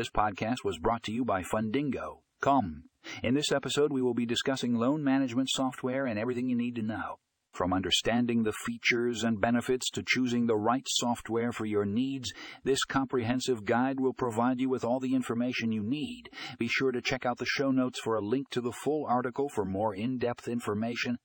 This podcast was brought to you by Fundingo. Come. In this episode, we will be discussing loan management software and everything you need to know. From understanding the features and benefits to choosing the right software for your needs, this comprehensive guide will provide you with all the information you need. Be sure to check out the show notes for a link to the full article for more in depth information